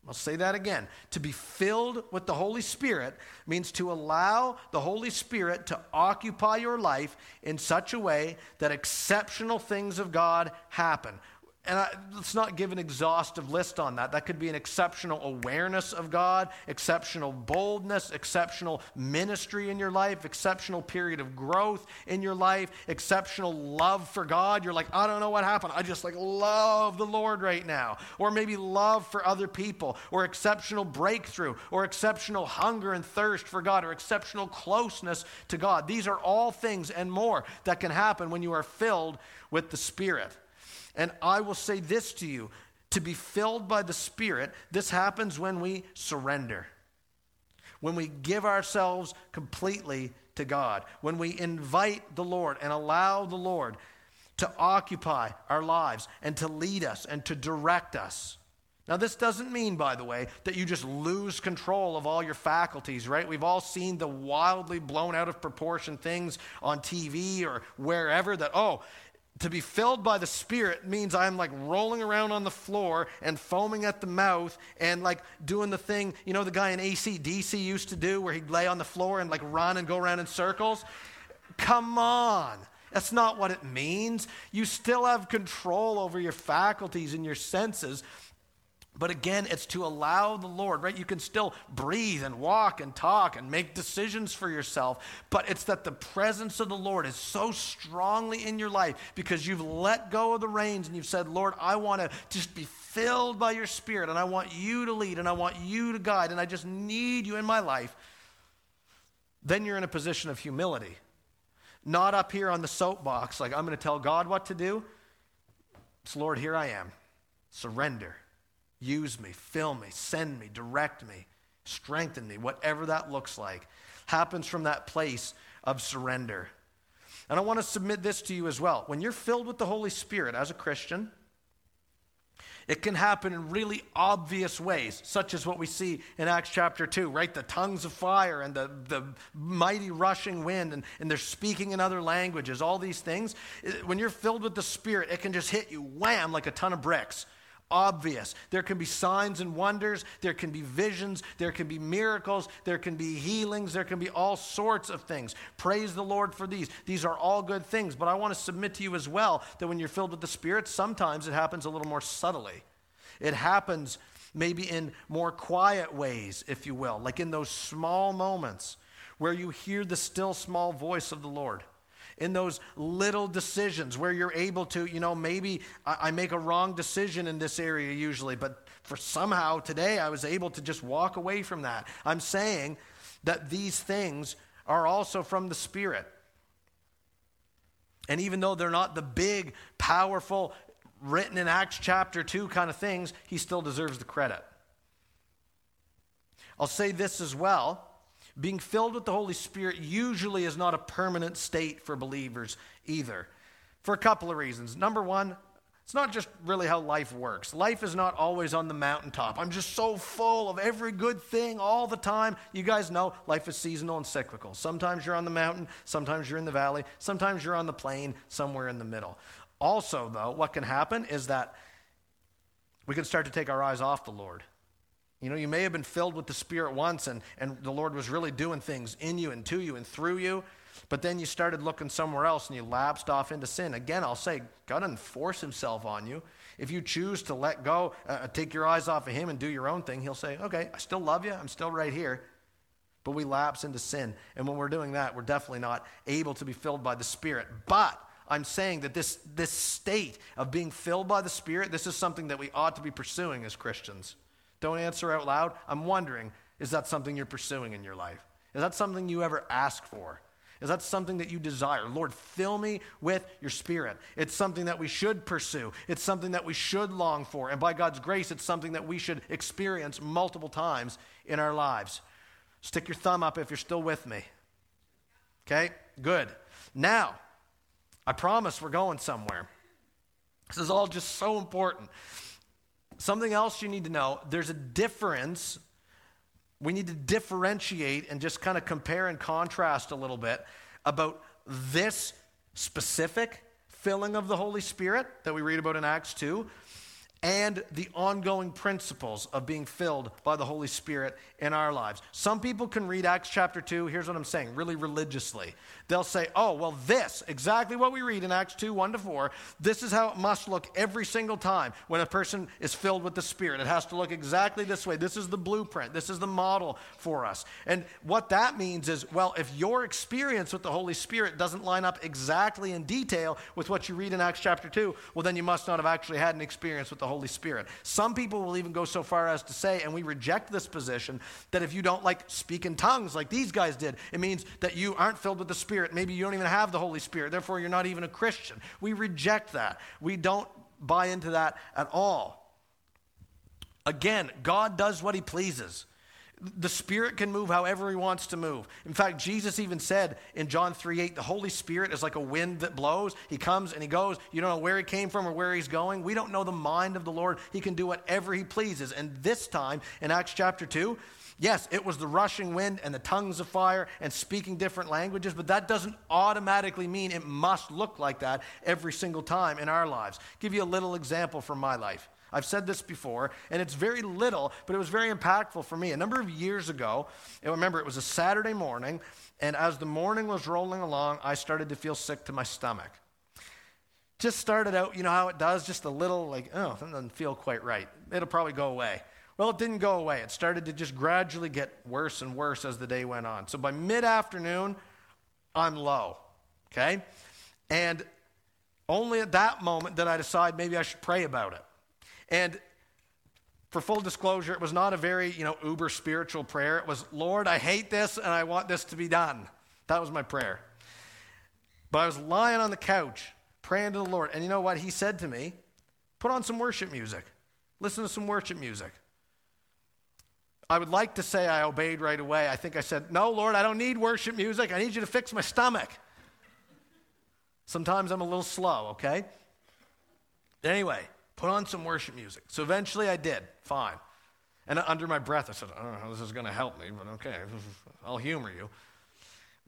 I'll say that again. To be filled with the Holy Spirit means to allow the Holy Spirit to occupy your life in such a way that exceptional things of God happen and I, let's not give an exhaustive list on that. That could be an exceptional awareness of God, exceptional boldness, exceptional ministry in your life, exceptional period of growth in your life, exceptional love for God. You're like, I don't know what happened. I just like love the Lord right now. Or maybe love for other people, or exceptional breakthrough, or exceptional hunger and thirst for God, or exceptional closeness to God. These are all things and more that can happen when you are filled with the Spirit. And I will say this to you to be filled by the Spirit, this happens when we surrender, when we give ourselves completely to God, when we invite the Lord and allow the Lord to occupy our lives and to lead us and to direct us. Now, this doesn't mean, by the way, that you just lose control of all your faculties, right? We've all seen the wildly blown out of proportion things on TV or wherever that, oh, to be filled by the Spirit means I'm like rolling around on the floor and foaming at the mouth and like doing the thing, you know, the guy in ACDC used to do where he'd lay on the floor and like run and go around in circles. Come on. That's not what it means. You still have control over your faculties and your senses, But again, it's to allow the Lord, right? You can still breathe and walk and talk and make decisions for yourself, but it's that the presence of the Lord is so strongly in your life because you've let go of the reins and you've said, Lord, I want to just be filled by your Spirit and I want you to lead and I want you to guide and I just need you in my life. Then you're in a position of humility. Not up here on the soapbox, like I'm going to tell God what to do. It's, Lord, here I am. Surrender. Use me, fill me, send me, direct me, strengthen me, whatever that looks like, happens from that place of surrender. And I want to submit this to you as well. When you're filled with the Holy Spirit as a Christian, it can happen in really obvious ways, such as what we see in Acts chapter 2, right? The tongues of fire and the, the mighty rushing wind, and, and they're speaking in other languages, all these things. When you're filled with the Spirit, it can just hit you wham like a ton of bricks obvious. There can be signs and wonders, there can be visions, there can be miracles, there can be healings, there can be all sorts of things. Praise the Lord for these. These are all good things, but I want to submit to you as well that when you're filled with the Spirit, sometimes it happens a little more subtly. It happens maybe in more quiet ways, if you will, like in those small moments where you hear the still small voice of the Lord in those little decisions where you're able to, you know, maybe I, make a wrong decision in this area usually, but for somehow today I was able to just walk away from that. I'm saying that these things are also from the Spirit. And even though they're not the big, powerful, written in Acts chapter 2 kind of things, he still deserves the credit. I'll say this as well being filled with the Holy Spirit usually is not a permanent state for believers either, for a couple of reasons. Number one, it's not just really how life works. Life is not always on the mountaintop. I'm just so full of every good thing all the time. You guys know life is seasonal and cyclical. Sometimes you're on the mountain, sometimes you're in the valley, sometimes you're on the plain, somewhere in the middle. Also, though, what can happen is that we can start to take our eyes off the Lord. You know, you may have been filled with the Spirit once and, and the Lord was really doing things in you and to you and through you, but then you started looking somewhere else and you lapsed off into sin. Again, I'll say, God doesn't force himself on you. If you choose to let go, uh, uh, take your eyes off of him and do your own thing, he'll say, okay, I still love you. I'm still right here. But we lapse into sin. And when we're doing that, we're definitely not able to be filled by the Spirit. But I'm saying that this, this state of being filled by the Spirit, this is something that we ought to be pursuing as Christians. Don't answer out loud. I'm wondering, is that something you're pursuing in your life? Is that something you ever ask for? Is that something that you desire? Lord, fill me with your spirit. It's something that we should pursue. It's something that we should long for. And by God's grace, it's something that we should experience multiple times in our lives. Stick your thumb up if you're still with me. Okay? Good. Now, I promise we're going somewhere. This is all just so important. Something else you need to know there's a difference. We need to differentiate and just kind of compare and contrast a little bit about this specific filling of the Holy Spirit that we read about in Acts 2 and the ongoing principles of being filled by the Holy Spirit in our lives. Some people can read Acts chapter 2, here's what I'm saying, really religiously. They'll say, oh, well, this, exactly what we read in Acts 2, 1 to 4, this is how it must look every single time when a person is filled with the Spirit. It has to look exactly this way. This is the blueprint, this is the model for us. And what that means is, well, if your experience with the Holy Spirit doesn't line up exactly in detail with what you read in Acts chapter 2, well, then you must not have actually had an experience with the Holy Spirit. Some people will even go so far as to say, and we reject this position, that if you don't like speak in tongues like these guys did, it means that you aren't filled with the Spirit. Maybe you don't even have the Holy Spirit. Therefore, you're not even a Christian. We reject that. We don't buy into that at all. Again, God does what he pleases. The Spirit can move however He wants to move. In fact, Jesus even said in John 3 8, the Holy Spirit is like a wind that blows. He comes and He goes. You don't know where He came from or where He's going. We don't know the mind of the Lord. He can do whatever He pleases. And this time in Acts chapter 2, yes, it was the rushing wind and the tongues of fire and speaking different languages, but that doesn't automatically mean it must look like that every single time in our lives. I'll give you a little example from my life. I've said this before, and it's very little, but it was very impactful for me. A number of years ago, I remember it was a Saturday morning, and as the morning was rolling along, I started to feel sick to my stomach. Just started out, you know how it does, just a little like, oh, that doesn't feel quite right. it'll probably go away. Well, it didn't go away. It started to just gradually get worse and worse as the day went on. So by mid afternoon, I'm low. Okay? And only at that moment did I decide maybe I should pray about it. And for full disclosure, it was not a very, you know, uber spiritual prayer. It was, Lord, I hate this and I want this to be done. That was my prayer. But I was lying on the couch praying to the Lord. And you know what? He said to me, put on some worship music. Listen to some worship music. I would like to say I obeyed right away. I think I said, No, Lord, I don't need worship music. I need you to fix my stomach. Sometimes I'm a little slow, okay? Anyway, put on some worship music. So eventually I did. Fine. And under my breath, I said, I don't know how this is going to help me, but okay, I'll humor you.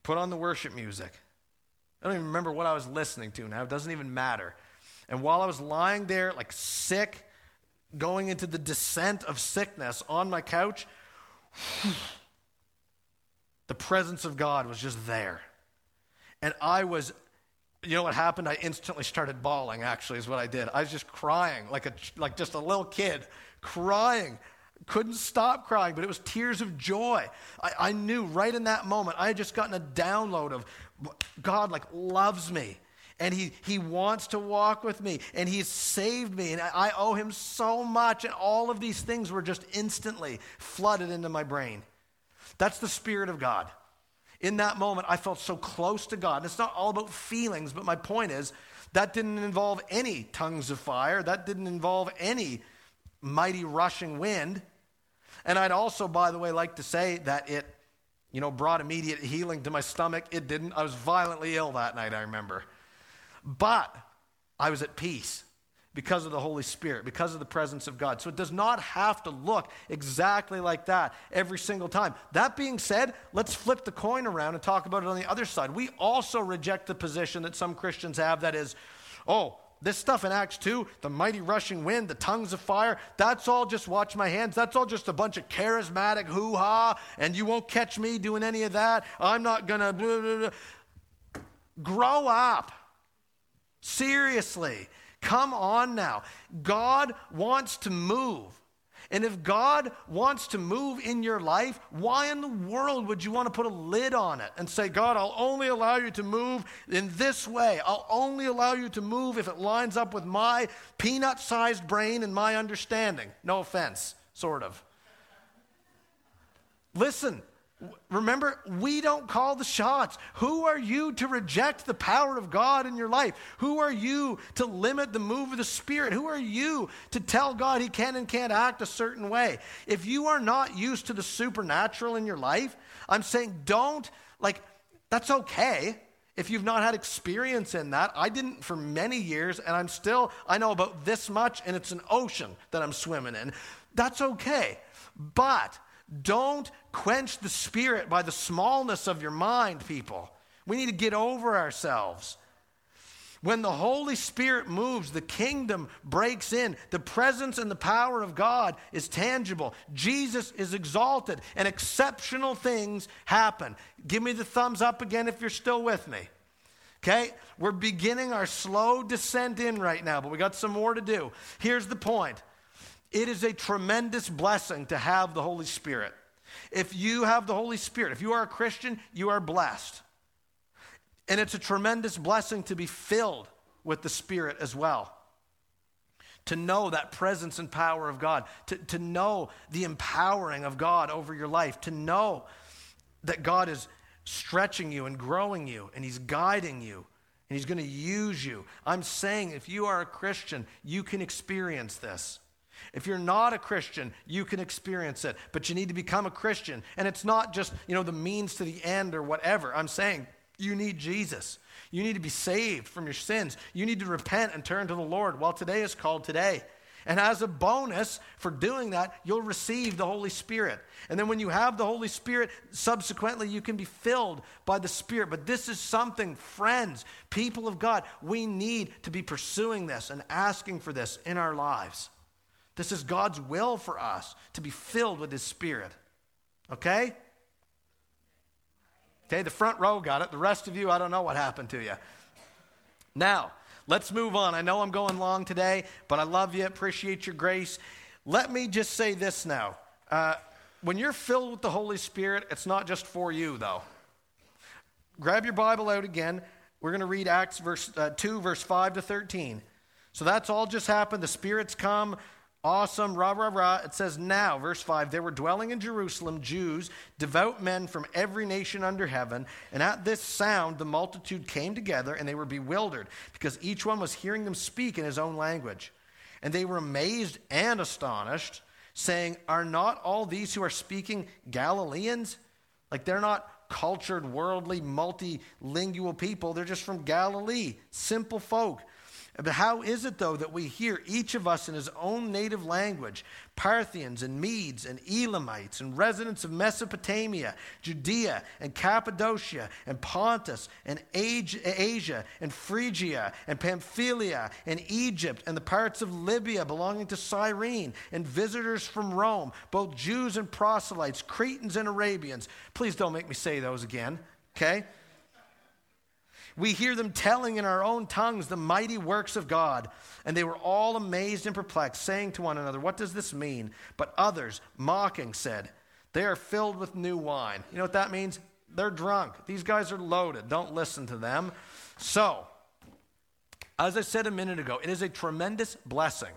Put on the worship music. I don't even remember what I was listening to now. It doesn't even matter. And while I was lying there, like sick, going into the descent of sickness on my couch, the presence of God was just there. And I was you know what happened? I instantly started bawling, actually, is what I did. I was just crying, like, a, like just a little kid, crying. Couldn't stop crying, but it was tears of joy. I, I knew right in that moment, I had just gotten a download of God, like, loves me. And he, he wants to walk with me, and he's saved me, and I, I owe him so much. And all of these things were just instantly flooded into my brain. That's the Spirit of God in that moment, I felt so close to God. And it's not all about feelings, but my point is that didn't involve any tongues of fire, that didn't involve any mighty rushing wind. And I'd also, by the way, like to say that it, you know, brought immediate healing to my stomach. It didn't. I was violently ill that night, I remember. But I was at peace because of the Holy Spirit, because of the presence of God. So it does not have to look exactly like that every single time. That being said, let's flip the coin around and talk about it on the other side. We also reject the position that some Christians have that is, oh, this stuff in Acts 2, the mighty rushing wind, the tongues of fire, that's all just watch my hands. That's all just a bunch of charismatic hoo ha, and you won't catch me doing any of that. I'm not going to. Grow up. Seriously. Come on now. God wants to move. And if God wants to move in your life, why in the world would you want to put a lid on it and say, God, I'll only allow you to move in this way? I'll only allow you to move if it lines up with my peanut sized brain and my understanding. No offense, sort of. Listen, Remember, we don't call the shots. Who are you to reject the power of God in your life? Who are you to limit the move of the Spirit? Who are you to tell God he can and can't act a certain way? If you are not used to the supernatural in your life, I'm saying don't, like, that's okay if you've not had experience in that. I didn't for many years, and I'm still, I know about this much, and it's an ocean that I'm swimming in. That's okay. But, don't quench the spirit by the smallness of your mind, people. We need to get over ourselves. When the Holy Spirit moves, the kingdom breaks in. The presence and the power of God is tangible. Jesus is exalted, and exceptional things happen. Give me the thumbs up again if you're still with me. Okay? We're beginning our slow descent in right now, but we got some more to do. Here's the point it is a tremendous blessing to have the Holy Spirit. If you have the Holy Spirit, if you are a Christian, you are blessed. And it's a tremendous blessing to be filled with the Spirit as well. To know that presence and power of God, to, to know the empowering of God over your life, to know that God is stretching you and growing you, and He's guiding you, and He's going to use you. I'm saying if you are a Christian, you can experience this. If you're not a Christian, you can experience it, but you need to become a Christian. And it's not just, you know, the means to the end or whatever. I'm saying you need Jesus. You need to be saved from your sins. You need to repent and turn to the Lord. Well, today is called today. And as a bonus for doing that, you'll receive the Holy Spirit. And then when you have the Holy Spirit, subsequently you can be filled by the Spirit. But this is something, friends, people of God, we need to be pursuing this and asking for this in our lives. This is God's will for us to be filled with His Spirit. Okay? Okay, the front row got it. The rest of you, I don't know what happened to you. Now, let's move on. I know I'm going long today, but I love you, appreciate your grace. Let me just say this now. Uh, when you're filled with the Holy Spirit, it's not just for you, though. Grab your Bible out again. We're going to read Acts verse, uh, 2, verse 5 to 13. So that's all just happened. The Spirit's come. Awesome, rah, rah, rah. It says, Now, verse 5, there were dwelling in Jerusalem Jews, devout men from every nation under heaven. And at this sound, the multitude came together, and they were bewildered, because each one was hearing them speak in his own language. And they were amazed and astonished, saying, Are not all these who are speaking Galileans? Like they're not cultured, worldly, multilingual people. They're just from Galilee, simple folk. But how is it, though, that we hear each of us in his own native language Parthians and Medes and Elamites and residents of Mesopotamia, Judea and Cappadocia and Pontus and Asia and Phrygia and Pamphylia and Egypt and the parts of Libya belonging to Cyrene and visitors from Rome, both Jews and proselytes, Cretans and Arabians? Please don't make me say those again, okay? We hear them telling in our own tongues the mighty works of God. And they were all amazed and perplexed, saying to one another, What does this mean? But others, mocking, said, They are filled with new wine. You know what that means? They're drunk. These guys are loaded. Don't listen to them. So, as I said a minute ago, it is a tremendous blessing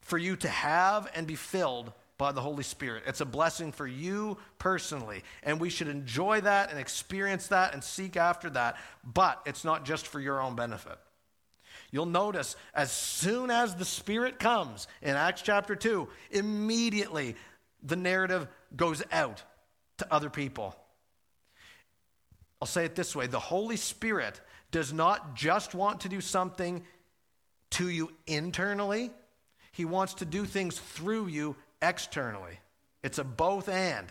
for you to have and be filled by the Holy Spirit. It's a blessing for you personally, and we should enjoy that and experience that and seek after that, but it's not just for your own benefit. You'll notice as soon as the Spirit comes in Acts chapter 2, immediately the narrative goes out to other people. I'll say it this way the Holy Spirit does not just want to do something to you internally, He wants to do things through you externally. It's a both and.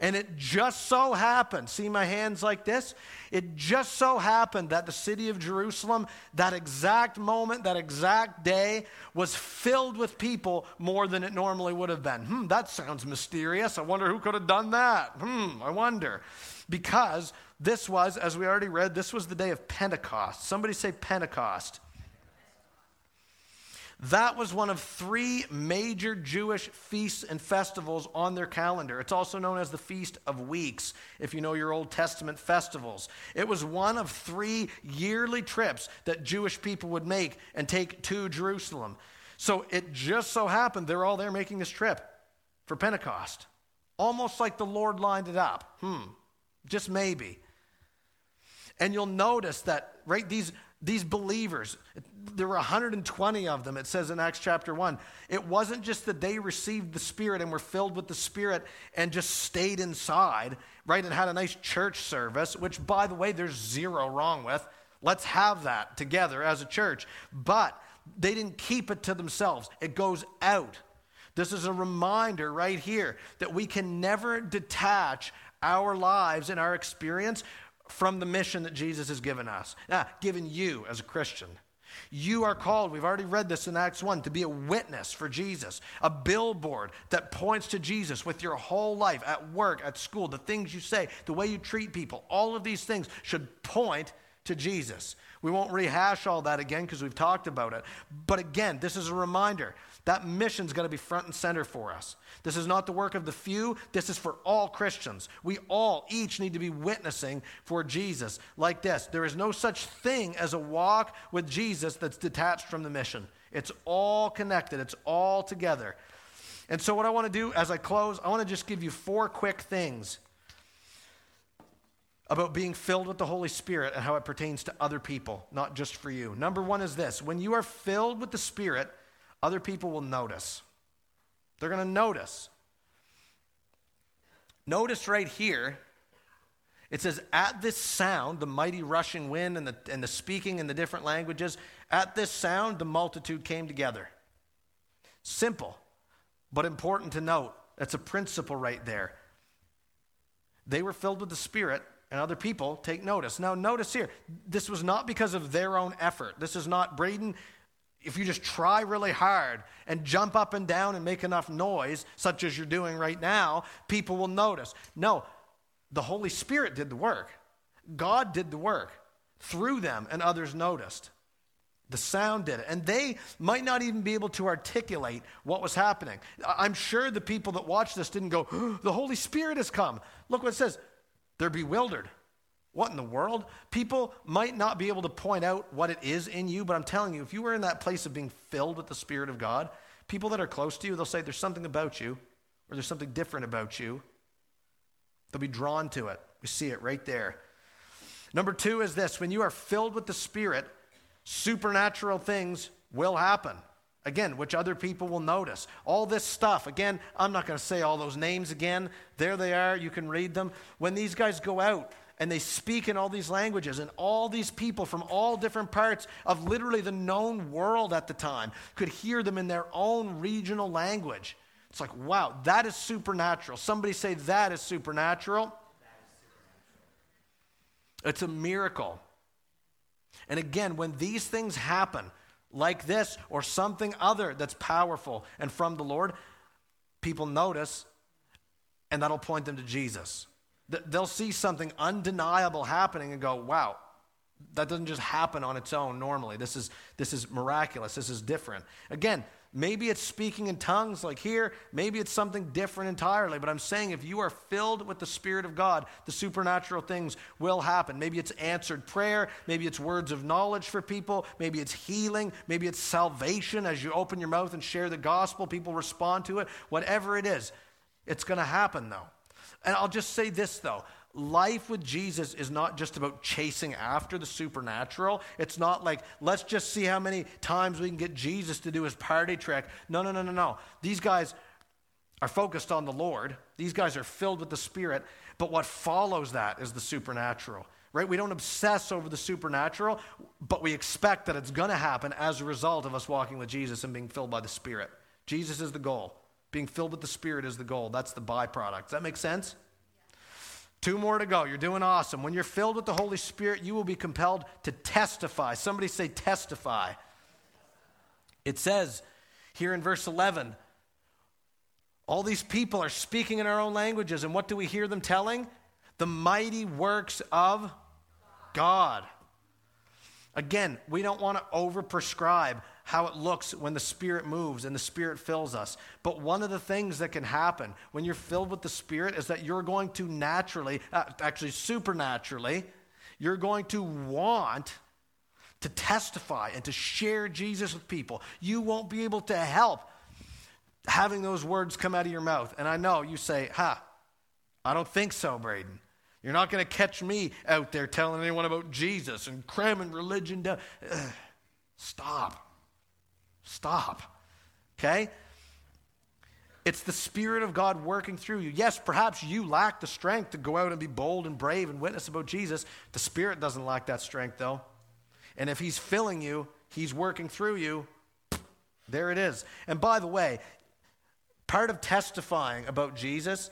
And it just so happened, see my hands like this? It just so happened that the city of Jerusalem, that exact moment, that exact day, was filled with people more than it normally would have been. Hmm, that sounds mysterious. I wonder who could have done that. Hmm, I wonder. Because this was, as we already read, this was the day of Pentecost. Somebody say Pentecost. That was one of three major Jewish feasts and festivals on their calendar. It's also known as the Feast of Weeks, if you know your Old Testament festivals. It was one of three yearly trips that Jewish people would make and take to Jerusalem. So it just so happened they're all there making this trip for Pentecost. Almost like the Lord lined it up. Hmm, just maybe. And you'll notice that, right, these these believers, there were 120 of them, it says in Acts chapter 1. It wasn't just that they received the Spirit and were filled with the Spirit and just stayed inside, right, and had a nice church service, which, by the way, there's zero wrong with. Let's have that together as a church. But they didn't keep it to themselves, it goes out. This is a reminder right here that we can never detach our lives and our experience from the mission that Jesus has given us, ah, given you as a Christian. You are called, we've already read this in Acts 1, to be a witness for Jesus, a billboard that points to Jesus with your whole life, at work, at school, the things you say, the way you treat people. All of these things should point to Jesus. We won't rehash all that again because we've talked about it. But again, this is a reminder that mission is going to be front and center for us. This is not the work of the few, this is for all Christians. We all each need to be witnessing for Jesus like this. There is no such thing as a walk with Jesus that's detached from the mission. It's all connected, it's all together. And so, what I want to do as I close, I want to just give you four quick things about being filled with the Holy Spirit and how it pertains to other people, not just for you. Number one is this when you are filled with the Spirit, other people will notice. They're going to notice. Notice right here, it says, At this sound, the mighty rushing wind and the, and the speaking in the different languages, at this sound, the multitude came together. Simple, but important to note. That's a principle right there. They were filled with the Spirit, and other people take notice. Now, notice here, this was not because of their own effort. This is not Braden if you just try really hard and jump up and down and make enough noise, such as you're doing right now, people will notice. No, the Holy Spirit did the work. God did the work through them, and others noticed. The sound did it. And they might not even be able to articulate what was happening. I'm sure the people that watched this didn't go, oh, the Holy Spirit has come. Look what it says. They're bewildered. What in the world? People might not be able to point out what it is in you, but I'm telling you, if you were in that place of being filled with the Spirit of God, people that are close to you, they'll say there's something about you, or there's something different about you. They'll be drawn to it. We see it right there. Number two is this when you are filled with the Spirit, supernatural things will happen. Again, which other people will notice. All this stuff, again, I'm not going to say all those names again. There they are. You can read them. When these guys go out and they speak in all these languages, and all these people from all different parts of literally the known world at the time could hear them in their own regional language. It's like, wow, that is supernatural. Somebody say that is supernatural. It's a miracle. And again, when these things happen, like this or something other that's powerful and from the Lord, people notice and that'll point them to Jesus. They'll see something undeniable happening and go, wow, that doesn't just happen on its own normally. This is, this is miraculous. This is different. Again, Maybe it's speaking in tongues like here. Maybe it's something different entirely. But I'm saying if you are filled with the Spirit of God, the supernatural things will happen. Maybe it's answered prayer. Maybe it's words of knowledge for people. Maybe it's healing. Maybe it's salvation. As you open your mouth and share the gospel, people respond to it. Whatever it is, it's going to happen though. And I'll just say this though life with Jesus is not just about chasing after the supernatural. It's not like, let's just see how many times we can get Jesus to do his party trick. No, no, no, no, no. These guys are focused on the Lord, these guys are filled with the Spirit, but what follows that is the supernatural. Right? We don't obsess over the supernatural, but we expect that it's going to happen as a result of us walking with Jesus and being filled by the Spirit. Jesus is the goal. Being filled with the Spirit is the goal. That's the byproduct. Does that make sense? Two more to go. You're doing awesome. When you're filled with the Holy Spirit, you will be compelled to testify. Somebody say, testify. It says here in verse 11, all these people are speaking in our own languages, and what do we hear them telling? The mighty works of God. Again, we don't want to overprescribe how it looks when the Spirit moves and the Spirit fills us. But one of the things that can happen when you're filled with the Spirit is that you're going to naturally, uh, actually supernaturally, you're going to want to testify and to share Jesus with people. You won't be able to help having those words come out of your mouth. And I know you say, ha, I don't think so, Braden. You're not going to catch me out there telling anyone about Jesus and cramming religion down. Stop. Stop. Okay? It's the Spirit of God working through you. Yes, perhaps you lack the strength to go out and be bold and brave and witness about Jesus. The Spirit doesn't lack that strength, though. And if He's filling you, He's working through you. There it is. And by the way, part of testifying about Jesus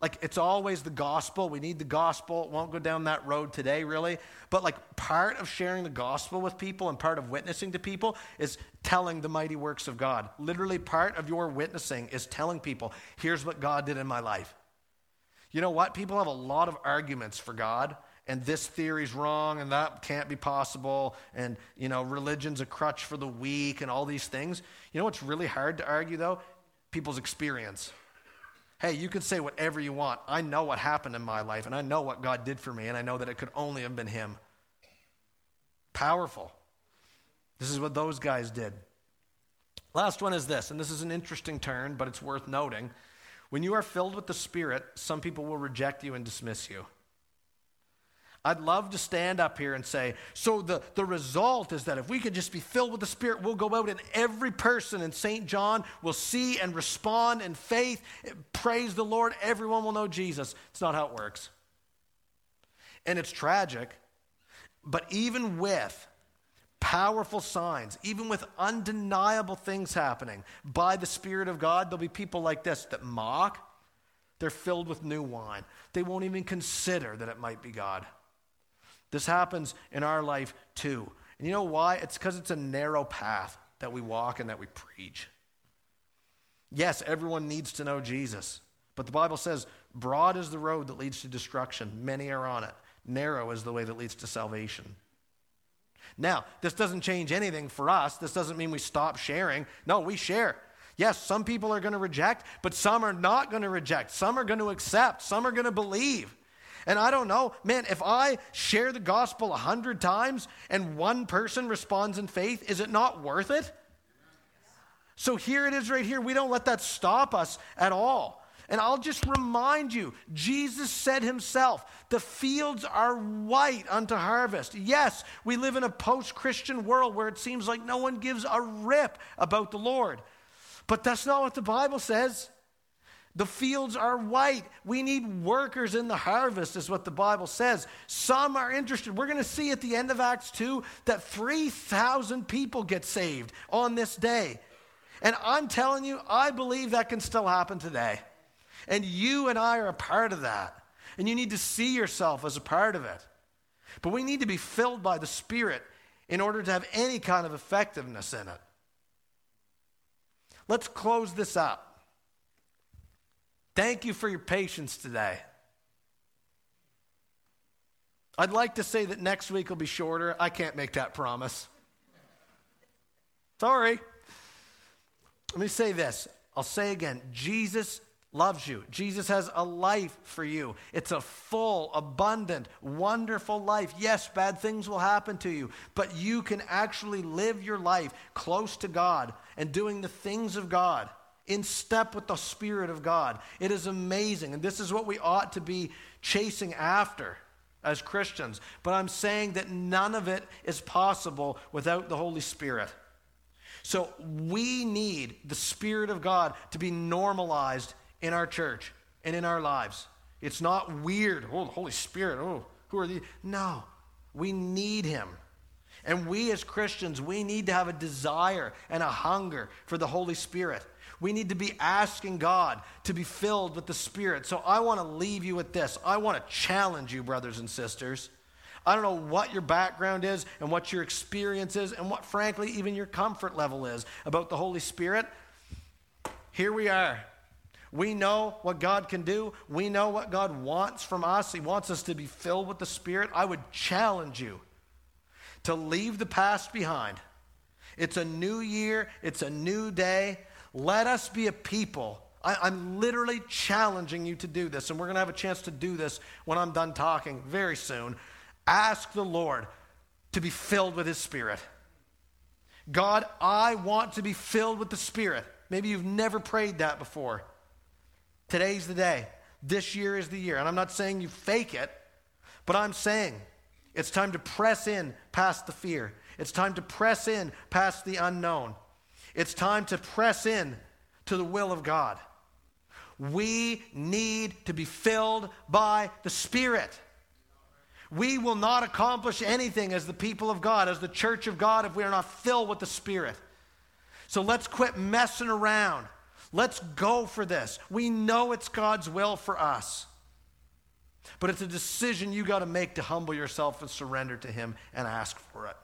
like, it's always the gospel. We need the gospel. Won't go down that road today, really. But, like, part of sharing the gospel with people and part of witnessing to people is telling the mighty works of God. Literally, part of your witnessing is telling people, here's what God did in my life. You know what? People have a lot of arguments for God, and this theory's wrong, and that can't be possible, and, you know, religion's a crutch for the weak, and all these things. You know what's really hard to argue, though? People's experience. Hey, you can say whatever you want. I know what happened in my life, and I know what God did for me, and I know that it could only have been Him. Powerful. This is what those guys did. Last one is this, and this is an interesting turn, but it's worth noting. When you are filled with the Spirit, some people will reject you and dismiss you. I'd love to stand up here and say, so the, the result is that if we could just be filled with the Spirit, we'll go out and every person in St. John will see and respond in faith, praise the Lord, everyone will know Jesus. It's not how it works. And it's tragic, but even with powerful signs, even with undeniable things happening by the Spirit of God, there'll be people like this that mock. They're filled with new wine. They won't even consider that it might be God. This happens in our life too. And you know why? It's because it's a narrow path that we walk and that we preach. Yes, everyone needs to know Jesus. But the Bible says, broad is the road that leads to destruction. Many are on it. Narrow is the way that leads to salvation. Now, this doesn't change anything for us. This doesn't mean we stop sharing. No, we share. Yes, some people are going to reject, but some are not going to reject. Some are going to accept. Some are going to believe. And I don't know, man, if I share the gospel a hundred times and one person responds in faith, is it not worth it? So here it is right here. We don't let that stop us at all. And I'll just remind you Jesus said himself, the fields are white unto harvest. Yes, we live in a post Christian world where it seems like no one gives a rip about the Lord. But that's not what the Bible says. The fields are white. We need workers in the harvest, is what the Bible says. Some are interested. We're going to see at the end of Acts 2 that 3,000 people get saved on this day. And I'm telling you, I believe that can still happen today. And you and I are a part of that. And you need to see yourself as a part of it. But we need to be filled by the Spirit in order to have any kind of effectiveness in it. Let's close this up. Thank you for your patience today. I'd like to say that next week will be shorter. I can't make that promise. Sorry. Let me say this. I'll say again Jesus loves you. Jesus has a life for you. It's a full, abundant, wonderful life. Yes, bad things will happen to you, but you can actually live your life close to God and doing the things of God in step with the Spirit of God. It is amazing. And this is what we ought to be chasing after as Christians. But I'm saying that none of it is possible without the Holy Spirit. So we need the Spirit of God to be normalized in our church and in our lives. It's not weird. Oh, the Holy Spirit. Oh, who are these? No, we need Him. And we as Christians, we need to have a desire and a hunger for the Holy Spirit. We need to be asking God to be filled with the Spirit. So I want to leave you with this. I want to challenge you, brothers and sisters. I don't know what your background is and what your experience is and what, frankly, even your comfort level is about the Holy Spirit. Here we are. We know what God can do. We know what God wants from us. He wants us to be filled with the Spirit. I would challenge you to leave the past behind. It's a new year, it's a new day. Let us be a people. I, am literally challenging you to do this, and we're going to have a chance to do this when I'm done talking very soon. Ask the Lord to be filled with His Spirit. God, I want to be filled with the Spirit. Maybe you've never prayed that before. Today's the day. This year is the year. And I'm not saying you fake it, but I'm saying it's time to press in past the fear. It's time to press in past the unknown. It's time to press in to the will of God. We need to be filled by the Spirit. We will not accomplish anything as the people of God, as the church of God, if we are not filled with the Spirit. So let's quit messing around. Let's go for this. We know it's God's will for us. But it's a decision you got to make to humble yourself and surrender to Him and ask for it.